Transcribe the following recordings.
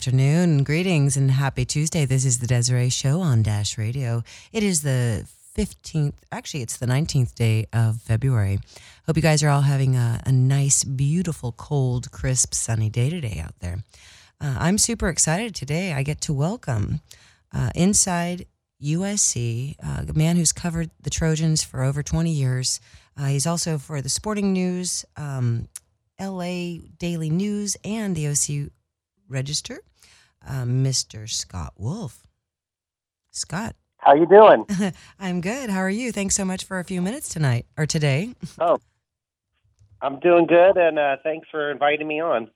afternoon. Greetings and happy Tuesday. This is the Desiree Show on Dash Radio. It is the 15th, actually, it's the 19th day of February. Hope you guys are all having a, a nice, beautiful, cold, crisp, sunny day today out there. Uh, I'm super excited today. I get to welcome uh, inside USC, uh, a man who's covered the Trojans for over 20 years. Uh, he's also for the Sporting News, um, LA Daily News, and the OC Register, uh, Mr. Scott Wolf. Scott. How you doing? I'm good. How are you? Thanks so much for a few minutes tonight or today. oh, I'm doing good, and uh, thanks for inviting me on.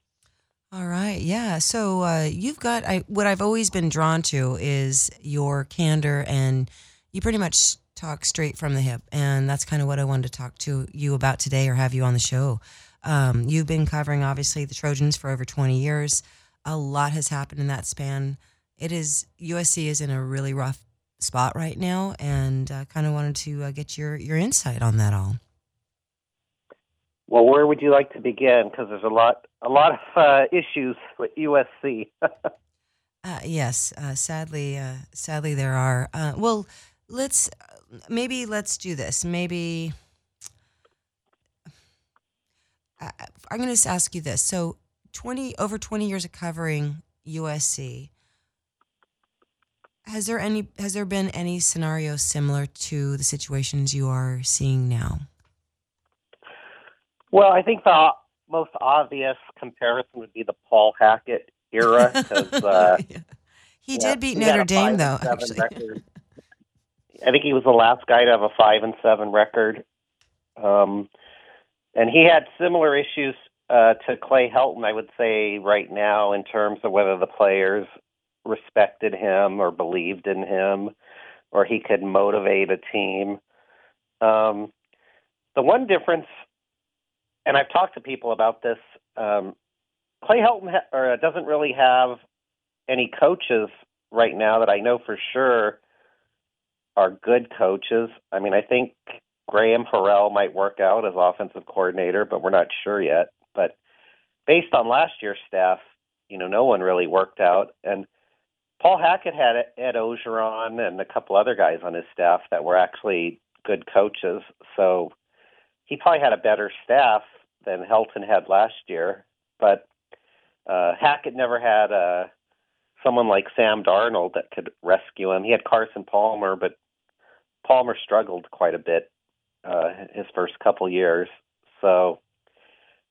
All right. Yeah. So uh, you've got I, what I've always been drawn to is your candor, and you pretty much talk straight from the hip, and that's kind of what I wanted to talk to you about today, or have you on the show. Um, you've been covering obviously the Trojans for over 20 years. A lot has happened in that span. It is USC is in a really rough spot right now, and uh, kind of wanted to uh, get your your insight on that all. Well, where would you like to begin? Because there's a lot, a lot of uh, issues with USC. uh, yes, uh, sadly, uh, sadly there are. Uh, well, let's maybe let's do this. Maybe I'm going to ask you this. So, twenty over twenty years of covering USC. Has there any has there been any scenario similar to the situations you are seeing now? Well, I think the most obvious comparison would be the Paul Hackett era uh, yeah. he did beat Notre Dame, though. actually. I think he was the last guy to have a five and seven record, um, and he had similar issues uh, to Clay Helton. I would say right now in terms of whether the players respected him or believed in him, or he could motivate a team. Um, the one difference and I've talked to people about this. Um, Clay Helton ha- or doesn't really have any coaches right now that I know for sure are good coaches. I mean, I think Graham Harrell might work out as offensive coordinator, but we're not sure yet. But based on last year's staff, you know, no one really worked out. And Paul Hackett had Ed Orgeron and a couple other guys on his staff that were actually good coaches. So he probably had a better staff than Helton had last year. But uh, Hackett never had uh, someone like Sam Darnold that could rescue him. He had Carson Palmer, but Palmer struggled quite a bit uh, his first couple years. So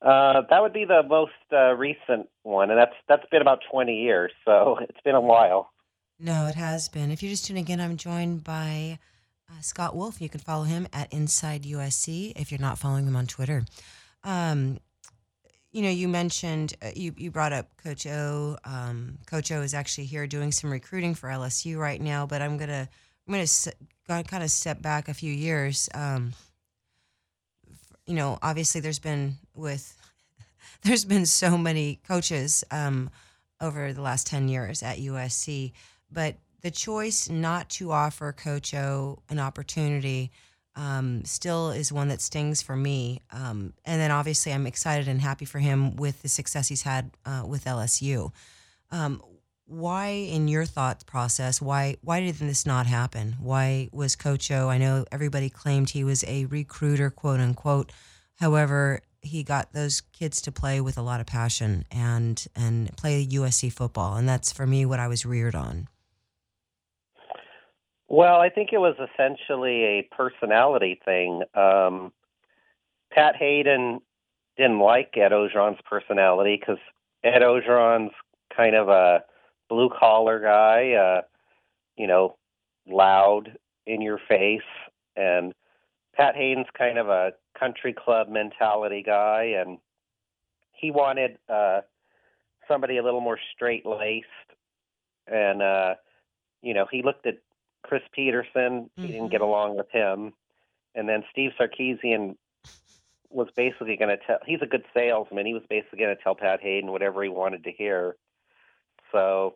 uh, that would be the most uh, recent one, and that's that's been about 20 years. So it's been a while. No, it has been. If you're just tuning in, I'm joined by uh, Scott Wolf. You can follow him at Inside USC if you're not following him on Twitter. Um, you know, you mentioned uh, you you brought up Coach O. Um, Coach O is actually here doing some recruiting for LSU right now. But I'm gonna I'm gonna s- kind of step back a few years. Um, you know, obviously there's been with there's been so many coaches um, over the last ten years at USC, but the choice not to offer Coach O an opportunity um, still is one that stings for me. Um, and then obviously, I'm excited and happy for him with the success he's had uh, with LSU. Why, in your thought process, why why did this not happen? Why was Coach O? I know everybody claimed he was a recruiter, quote unquote. However, he got those kids to play with a lot of passion and and play USC football, and that's for me what I was reared on. Well, I think it was essentially a personality thing. Um, Pat Haden didn't like Ed Orgeron's personality because Ed Orgeron's kind of a blue collar guy, uh, you know, loud in your face, and Pat Haden's kind of a country club mentality guy, and he wanted uh, somebody a little more straight laced, and uh, you know, he looked at Chris Petersen, He mm-hmm. didn't get mm-hmm. along with him. And then Steve Sarkisian was basically going to tell. He's a good salesman. He was basically going to tell Pat Haden whatever he wanted to hear. So,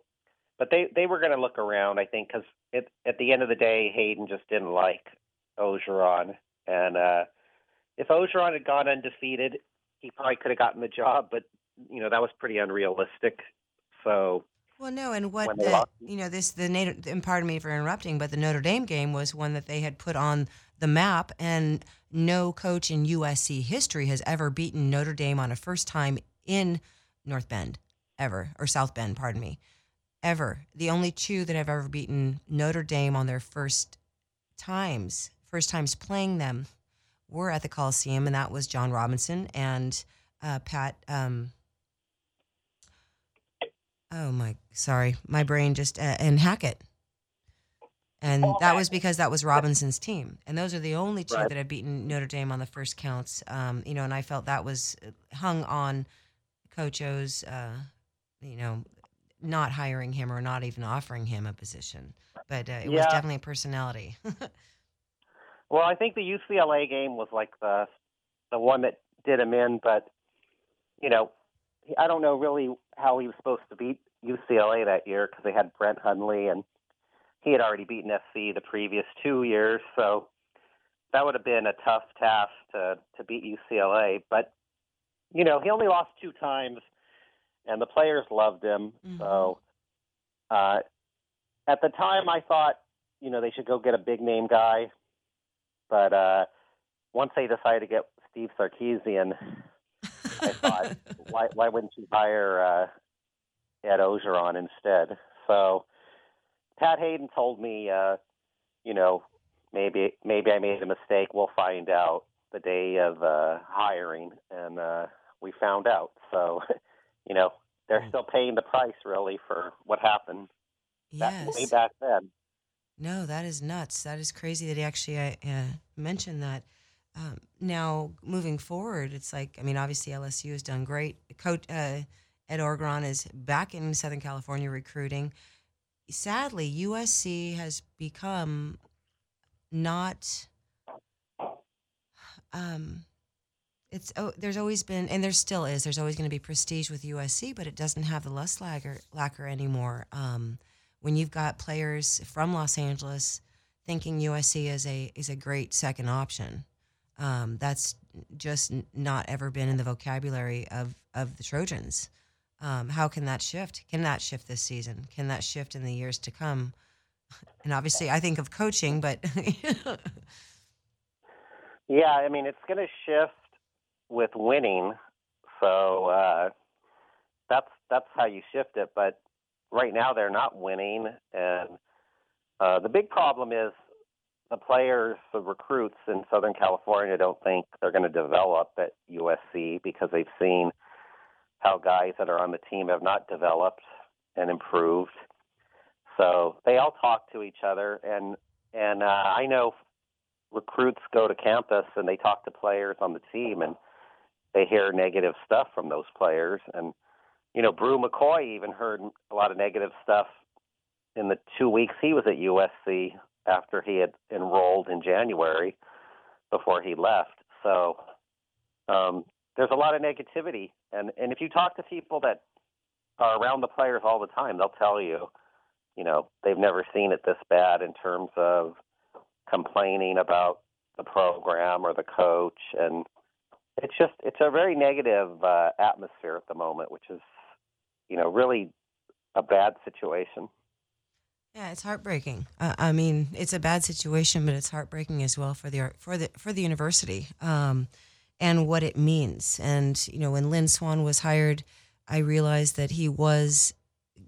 but they they were going to look around, I think, because at the end of the day, Haden just didn't like Orgeron, and uh, if Orgeron had gone undefeated, he probably could have gotten the job. But you know that was pretty unrealistic. So Well, no, and what the lost. you know this the Notre, and pardon me for interrupting, but the Notre Dame game was one that they had put on the map, and no coach in USC history has ever beaten Notre Dame on a first time in North Bend, ever or South Bend, pardon me, ever. The only two that I've ever beaten Notre Dame on their first times, first times playing them, were at the Coliseum, and that was John Robinson and uh, Pat. Um, Oh my, sorry, my brain just uh, and Hackett, and Oh, that was because that was Robinson's team, and those are the only two Right. that have beaten Notre Dame on the first counts. Um, you know, and I felt that was uh, hung on Coach O's, uh, you know, not hiring him or not even offering him a position, but uh, it was definitely a personality. Well, I think the UCLA game was like the the one that did him in, but you know, I don't know really how he was supposed to beat UCLA that year because they had Brett Hundley and he had already beaten SC the previous two years, so that would have been a tough task to to beat UCLA. But you know, he only lost two times, and the players loved him. Mhm. So uh, at the time, I thought you know they should go get a big name guy, but uh, once they decided to get Steve Sarkisian, I thought, why why wouldn't you hire uh, Ed Orgeron instead? So Pat Haden told me, uh, you know, maybe maybe I made a mistake. We'll find out the day of uh, hiring, and uh, we found out. So, you know, they're still paying the price really for what happened back, way back then. No, that is nuts. That is crazy that he actually uh, uh, mentioned that. Um, now, moving forward, it's like, I mean, obviously LSU has done great. Coach uh, Ed Orgeron is back in Southern California recruiting. Sadly, USC has become not. Um, it's oh, there's always been, and there still is. There's always going to be prestige with USC, but it doesn't have the lust lacquer, lacquer anymore. Um, when you've got players from Los Angeles thinking USC is a is a great second option. Um, that's just not ever been in the vocabulary of of the Trojans. Um, how can that shift? Can that shift this season? Can that shift in the years to come? And obviously, I think of coaching, but Yeah, I mean it's going to shift with winning, so uh, that's that's how you shift it. But right now they're not winning, and uh, the big problem is the players, the recruits in Southern California don't think they're going to develop at USC because they've seen how guys that are on the team have not developed and improved. So they all talk to each other, and and uh, I know recruits go to campus and they talk to players on the team and they hear negative stuff from those players. And you know Bru McCoy even heard a lot of negative stuff in the two weeks he was at USC after he had enrolled in January before he left. So um, there's a lot of negativity. And and if you talk to people that are around the players all the time they'll tell you you know they've never seen it this bad in terms of complaining about the program or the coach. And it's just it's a very negative uh, atmosphere at the moment which is you know really a bad situation yeah, it's heartbreaking. Uh, I mean, it's a bad situation, but it's heartbreaking as well for the for the for the university um, and what it means. And you know, when Lynn Swann was hired, I realized that he was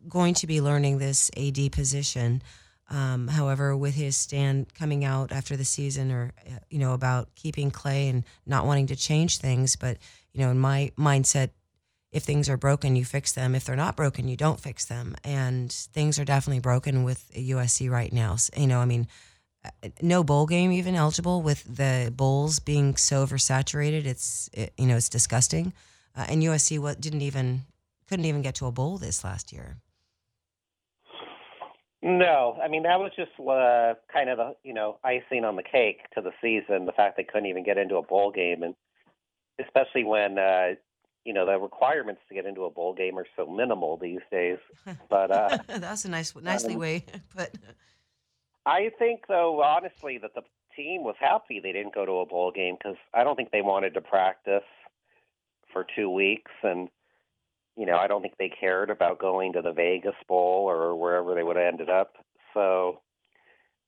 going to be learning this AD position. Um, however, with his stand coming out after the season, or uh, you know, about keeping Clay and not wanting to change things, but you know, in my mindset, if things are broken, you fix them. If they're not broken, you don't fix them. And things are definitely broken with USC right now. So, you know, I mean, uh, no bowl game even eligible with the bowls being so oversaturated. It's it, you know it's disgusting. Uh, and USC what didn't even couldn't even get to a bowl this last year. No. I mean that was just uh, kind of the you know icing on the cake to the season the fact they couldn't even get into a bowl game. And especially when uh you know the requirements to get into a bowl game are so minimal these days. But uh That's a nice, nicely Um, way put. I think, though, honestly, that the team was happy they didn't go to a bowl game because I don't think they wanted to practice for two weeks, and you know, I don't think they cared about going to the Vegas Bowl or wherever they would have ended up. So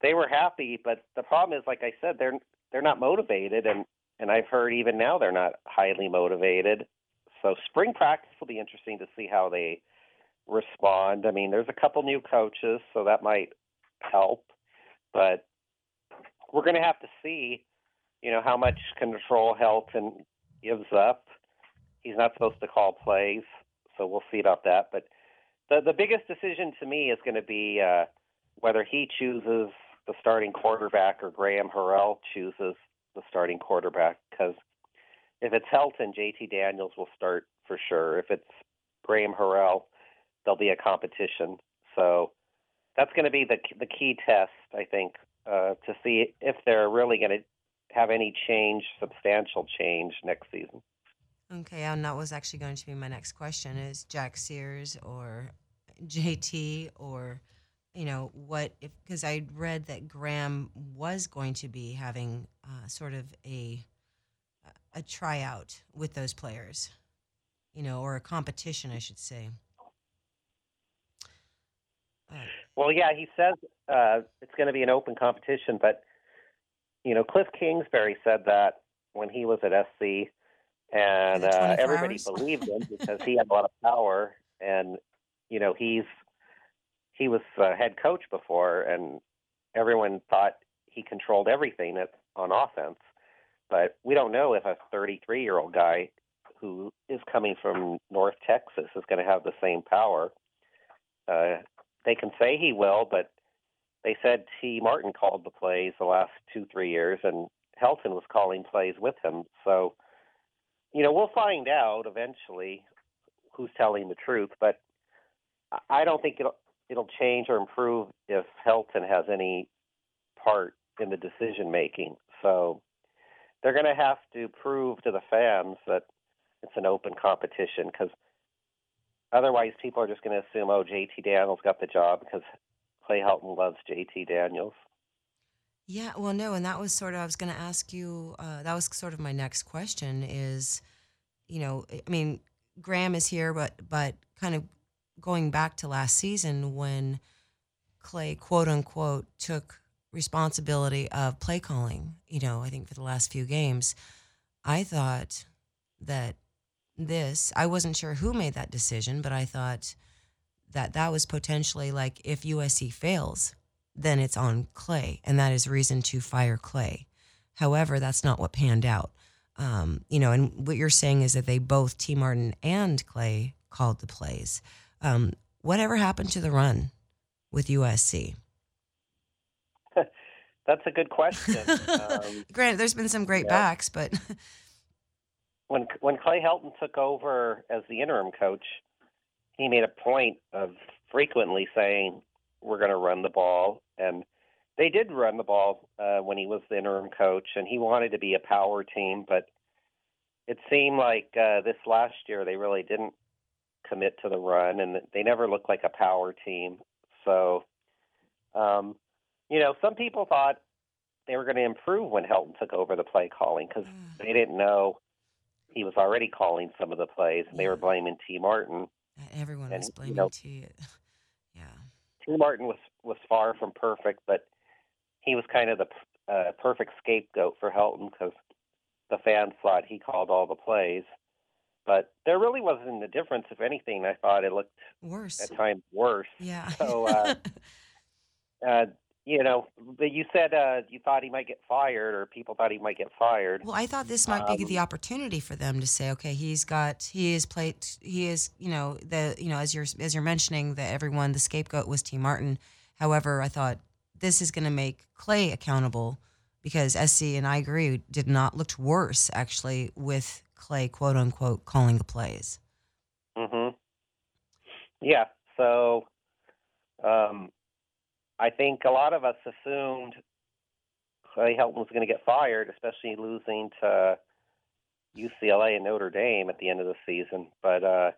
they were happy, but the problem is, like I said, they're they're not motivated, and and I've heard even now they're not highly motivated. So spring practice will be interesting to see how they respond. I mean, there's a couple new coaches, so that might help, but we're going to have to see, you know, how much control Helton gives up. He's not supposed to call plays, so we'll see about that. But the the biggest decision to me is going to be uh, whether he chooses the starting quarterback or Graham Harrell chooses the starting quarterback. Because if it's Helton, JT Daniels will start for sure. If it's Graham Harrell, there'll be a competition. So that's going to be the the key test, I think, uh, to see if they're really going to have any change, substantial change next season. Okay, and that was actually going to be my next question: Is Jack Sears or JT or you know what? If because I read that Graham was going to be having uh, sort of a a tryout with those players, you know, or a competition, I should say. Uh, well, yeah, he says uh, it's going to be an open competition, but you know, Cliff Kingsbury said that when he was at SC, and uh, everybody hours? believed him because he had a lot of power, and you know, he's he was uh, head coach before, and everyone thought he controlled everything at, on offense. But we don't know if a 33 year old guy who is coming from North Texas is going to have the same power. Uh, they can say he will, but they said Tee Martin called the plays the last two, three years, and Helton was calling plays with him. So, you know, we'll find out eventually who's telling the truth, but I don't think it'll it'll change or improve if Helton has any part in the decision making. So they're going to have to prove to the fans that it's an open competition because Otherwise, people are just going to assume, oh, JT Daniels got the job because Clay Helton loves JT Daniels. Yeah, well, no, and that was sort of I was going to ask you. Uh, that was sort of my next question. Is you know, I mean, Graham is here, but but kind of going back to last season when Clay, quote unquote, took responsibility of play calling. You know, I think for the last few games, I thought that this. I wasn't sure who made that decision, but I thought that that was potentially like if USC fails, then it's on Clay, and that is reason to fire Clay. However, that's not what panned out. Um, you know, and what you're saying is that they both, Tee Martin and Clay, called the plays. Um, whatever happened to the run with USC? That's a good question. Um, Granted, there's been some great yeah. backs, but when when Clay Helton took over as the interim coach, he made a point of frequently saying we're going to run the ball, and they did run the ball uh, when he was the interim coach, and he wanted to be a power team, but it seemed like uh, this last year they really didn't commit to the run, and they never looked like a power team. So, um, you know, some people thought they were going to improve when Helton took over the play calling because mm. they didn't know he was already calling some of the plays, and yeah. they were blaming Tee Martin. Everyone and, was blaming you know, Tee Martin was was far from perfect, but he was kind of the uh, perfect scapegoat for Helton because the fans thought he called all the plays. But there really wasn't a difference. If anything, I thought it looked worse at times worse. Yeah. So uh, uh, you know, but you said uh, you thought he might get fired, or people thought he might get fired. Well, I thought this might um, be the opportunity for them to say, okay, he's got, he is played, he is, you know, the, you know, as you're as you're mentioning that everyone, the scapegoat was Tee Martin. However, I thought this is going to make Clay accountable because SC and I agree did not looked worse actually with Clay, quote unquote, calling the plays. Mm-hmm. Yeah. So. Um, I think a lot of us assumed Clay Helton was going to get fired, especially losing to UCLA and Notre Dame at the end of the season. But uh,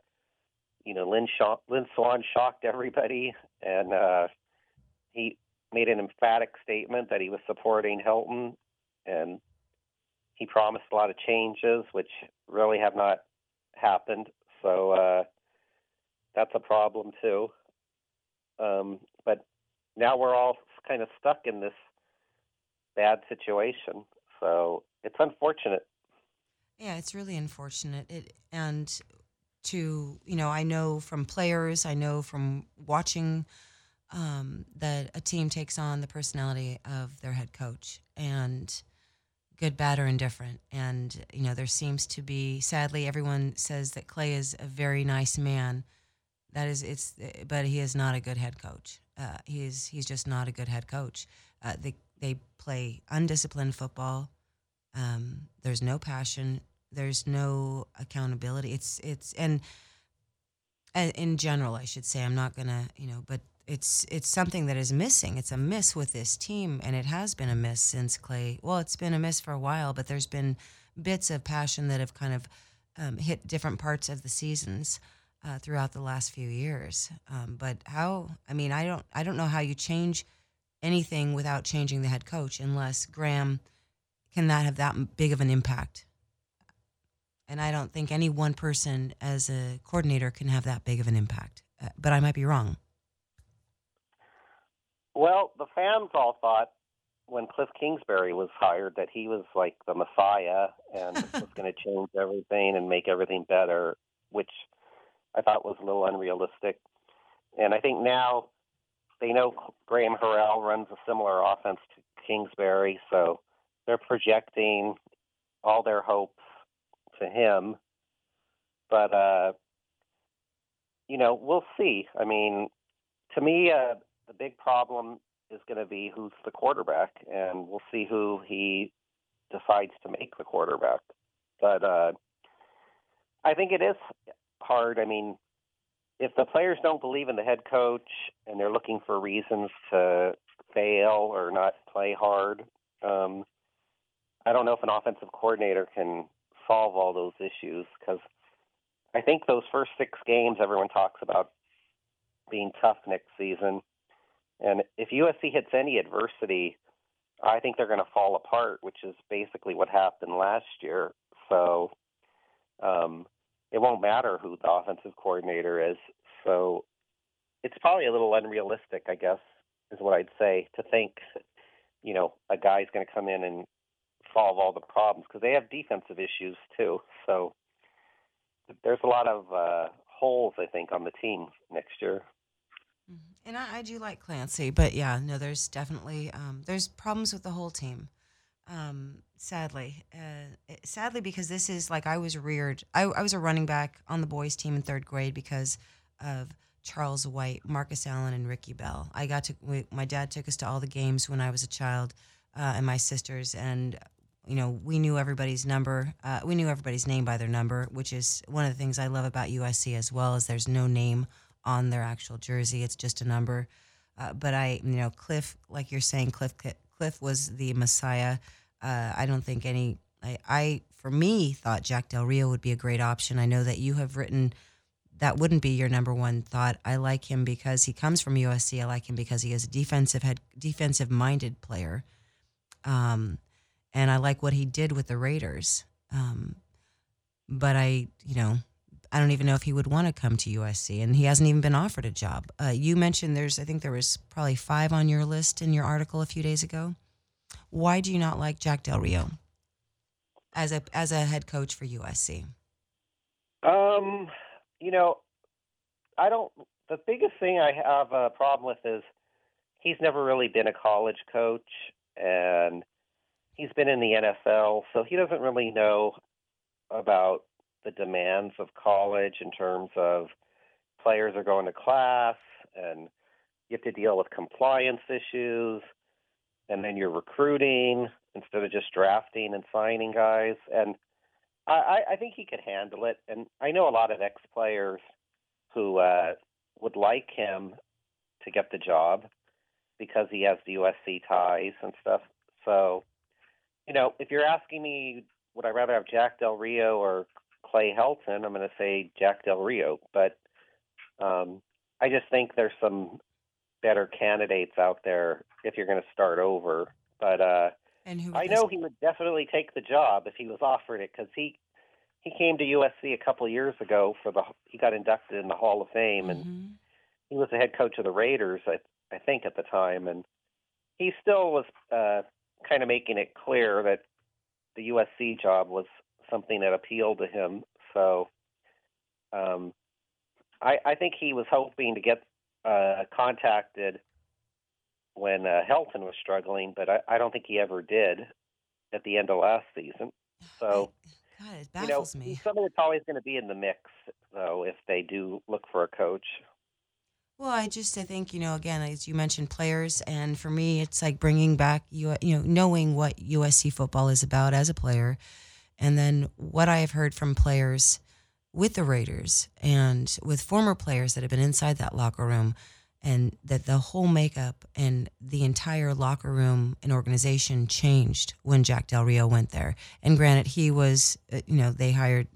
you know, Lynn, Shaw- Lynn Swann shocked everybody, and uh, he made an emphatic statement that he was supporting Helton, and he promised a lot of changes, which really have not happened. So uh, that's a problem too. Um, but now we're all kind of stuck in this bad situation. So it's unfortunate. Yeah, it's really unfortunate. It and to you know, I know from players, I know from watching um, that a team takes on the personality of their head coach, and good, bad, or indifferent. And you know, there seems to be, sadly, everyone says that Clay is a very nice man. That is, it's, but he is not a good head coach. Uh, he is, he's just not a good head coach. Uh, they they play undisciplined football. Um, there's no passion. There's no accountability. It's it's and, in general, I should say, I'm not gonna, you know, but it's it's something that is missing. It's a miss with this team, and it has been a miss since Clay. Well, it's been a miss for a while, but there's been bits of passion that have kind of um, hit different parts of the seasons uh, throughout the last few years. Um, but how? I mean, I don't I don't know how you change anything without changing the head coach, unless Graham can that have that big of an impact. And I don't think any one person as a coordinator can have that big of an impact. Uh, but I might be wrong. Well, the fans all thought when Cliff Kingsbury was hired that he was like the Messiah and was going to change everything and make everything better, which I thought was a little unrealistic. And I think now they know Graham Harrell runs a similar offense to Kingsbury, so they're projecting all their hopes to him. But uh, you know, we'll see. I mean, to me, uh, the big problem is going to be who's the quarterback, and we'll see who he decides to make the quarterback. But uh, I think it is hard. I mean, if the players don't believe in the head coach and they're looking for reasons to fail or not play hard, um, I don't know if an offensive coordinator can solve all those issues because I think those first six games everyone talks about being tough next season. And if USC hits any adversity, I think they're going to fall apart, which is basically what happened last year. So um, it won't matter who the offensive coordinator is. So it's probably a little unrealistic, I guess, is what I'd say, to think, you know, a guy's going to come in and solve all the problems because they have defensive issues too. So there's a lot of uh, holes, I think, on the team next year. Mm-hmm. And I, I, do like Clancy, but yeah, no, there's definitely um, there's problems with the whole team. Um, sadly, uh, sadly because this is like I was reared. I, I was a running back on the boys' team in third grade because of Charles White, Marcus Allen, and Ricky Bell. I got to. We, my dad took us to all the games when I was a child, uh, and my sisters, and you know, we knew everybody's number. Uh, we knew everybody's name by their number, which is one of the things I love about USC as well. Is there's no name on their actual jersey; it's just a number. Uh, but I, you know, Cliff, like you're saying, Cliff, Cliff was the Messiah. Uh, I don't think any. I, I, for me, thought Jack Del Rio would be a great option. I know that you have written that wouldn't be your number one thought. I like him because he comes from USC. I like him because he is a defensive head, defensive minded player. Um, and I like what he did with the Raiders. Um, but I, you know, I don't even know if he would want to come to USC, and he hasn't even been offered a job. Uh, you mentioned there's, I think there was probably five on your list in your article a few days ago. Why do you not like Jack Del Rio as a as a head coach for USC? Um, you know, I don't. The biggest thing I have a problem with is he's never really been a college coach, and he's been in the NFL, so he doesn't really know about the demands of college in terms of players are going to class and you have to deal with compliance issues and then you're recruiting instead of just drafting and signing guys and I, I think he could handle it and I know a lot of ex players who uh would like him to get the job because he has the USC ties and stuff. So you know, if you're asking me, would I rather have Jack Del Rio or Clay Helton? I'm going to say Jack Del Rio, but um, I just think there's some better candidates out there if you're going to start over. But uh, and who I know he would definitely take the job if he was offered it because he he came to USC a couple of years ago for the he got inducted in the Hall of Fame and Mhm. he was the head coach of the Raiders I I think at the time and he still was uh kind of making it clear that the USC job was something that appealed to him so um I I think he was hoping to get uh contacted when uh, Helton was struggling but I I don't think he ever did at the end of last season so God, it you know, me. somebody that's always going to be in the mix, though, if they do look for a coach. Well, I just I think you know again as you mentioned players, and for me it's like bringing back you you know knowing what USC football is about as a player, and then what I have heard from players with the Raiders and with former players that have been inside that locker room, and that the whole makeup and the entire locker room and organization changed when Jack Del Rio went there. And granted, he was uh, you know they hired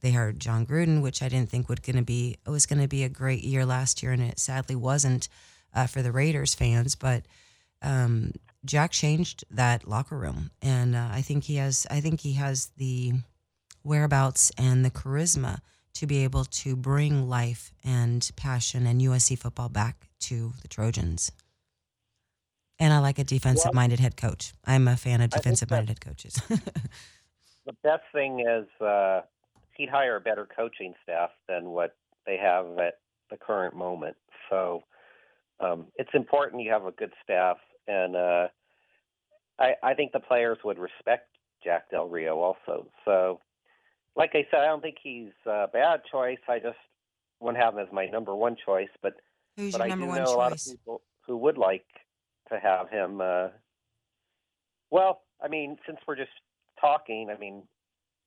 they hired Jon Gruden, which I didn't think would going to be was going to be a great year last year, and it sadly wasn't uh, for the Raiders fans. But um, Jack changed that locker room, and uh, I think he has I think he has the whereabouts and the charisma to be able to bring life and passion and USC football back to the Trojans. And I like a defensive minded head coach. I'm a fan of defensive minded head coaches. The best thing is uh, he'd hire a better coaching staff than what they have at the current moment. So um, it's important you have a good staff, and uh, I, I think the players would respect Jack Del Rio also. So, like I said, I don't think he's a bad choice. I just wouldn't have him as my number one choice, but Who's but I do know a lot of people who would like to have him. Uh, well, I mean, since we're just talking, I mean,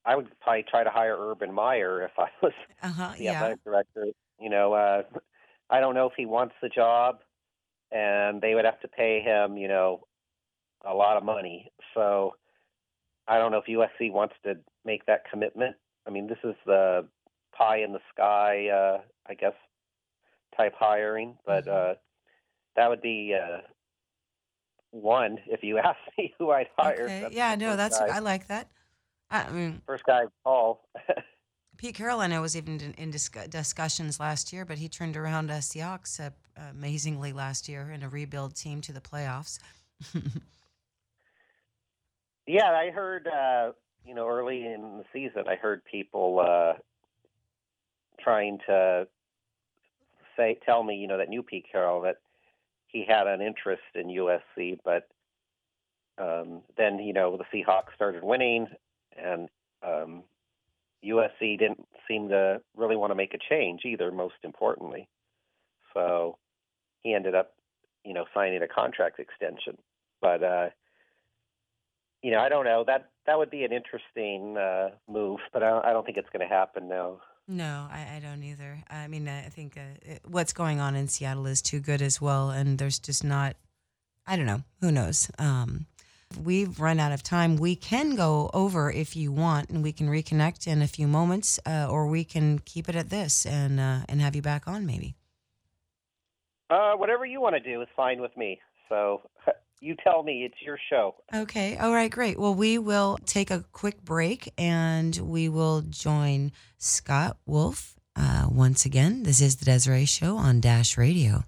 I would probably try to hire Urban Meyer if I was Uh huh. the Yeah. athletic director. You know, uh, I don't know if he wants the job, and they would have to pay him, you know, a lot of money. So I don't know if USC wants to make that commitment. I mean, this is the pie in the sky, uh, I guess, type hiring, but Mhm. uh, that would be uh, one if you ask me who I'd hire. Okay. Yeah. No, that's guy, I like that. I mean, first guy call. Pete Carroll, I know, was even in, in discu- discussions last year, but he turned around uh, Seahawks uh, amazingly last year in a rebuild team to the playoffs. Yeah, I heard, uh, you know, early in the season, I heard people uh, trying to say, tell me, you know, that new Pete Carroll that he had an interest in USC, but um, then, you know, the Seahawks started winning, and um, USC didn't seem to really want to make a change either. Most importantly, so he ended up, you know, signing a contract extension, but. uh you know, I don't know. That that would be an interesting uh, move, but I don't, I don't think it's going to happen now. No, I, I don't either. I mean, I think uh, it, what's going on in Seattle is too good as well, and there's just not. I don't know. Who knows? Um, we've run out of time. We can go over if you want, and we can reconnect in a few moments, uh, or we can keep it at this and uh, and have you back on maybe. Uh, whatever you want to do is fine with me. So you tell me. It's your show. Okay. All right. Great. Well, we will take a quick break and we will join Scott Wolf uh, once again. This is the Desiree Show on Dash Radio.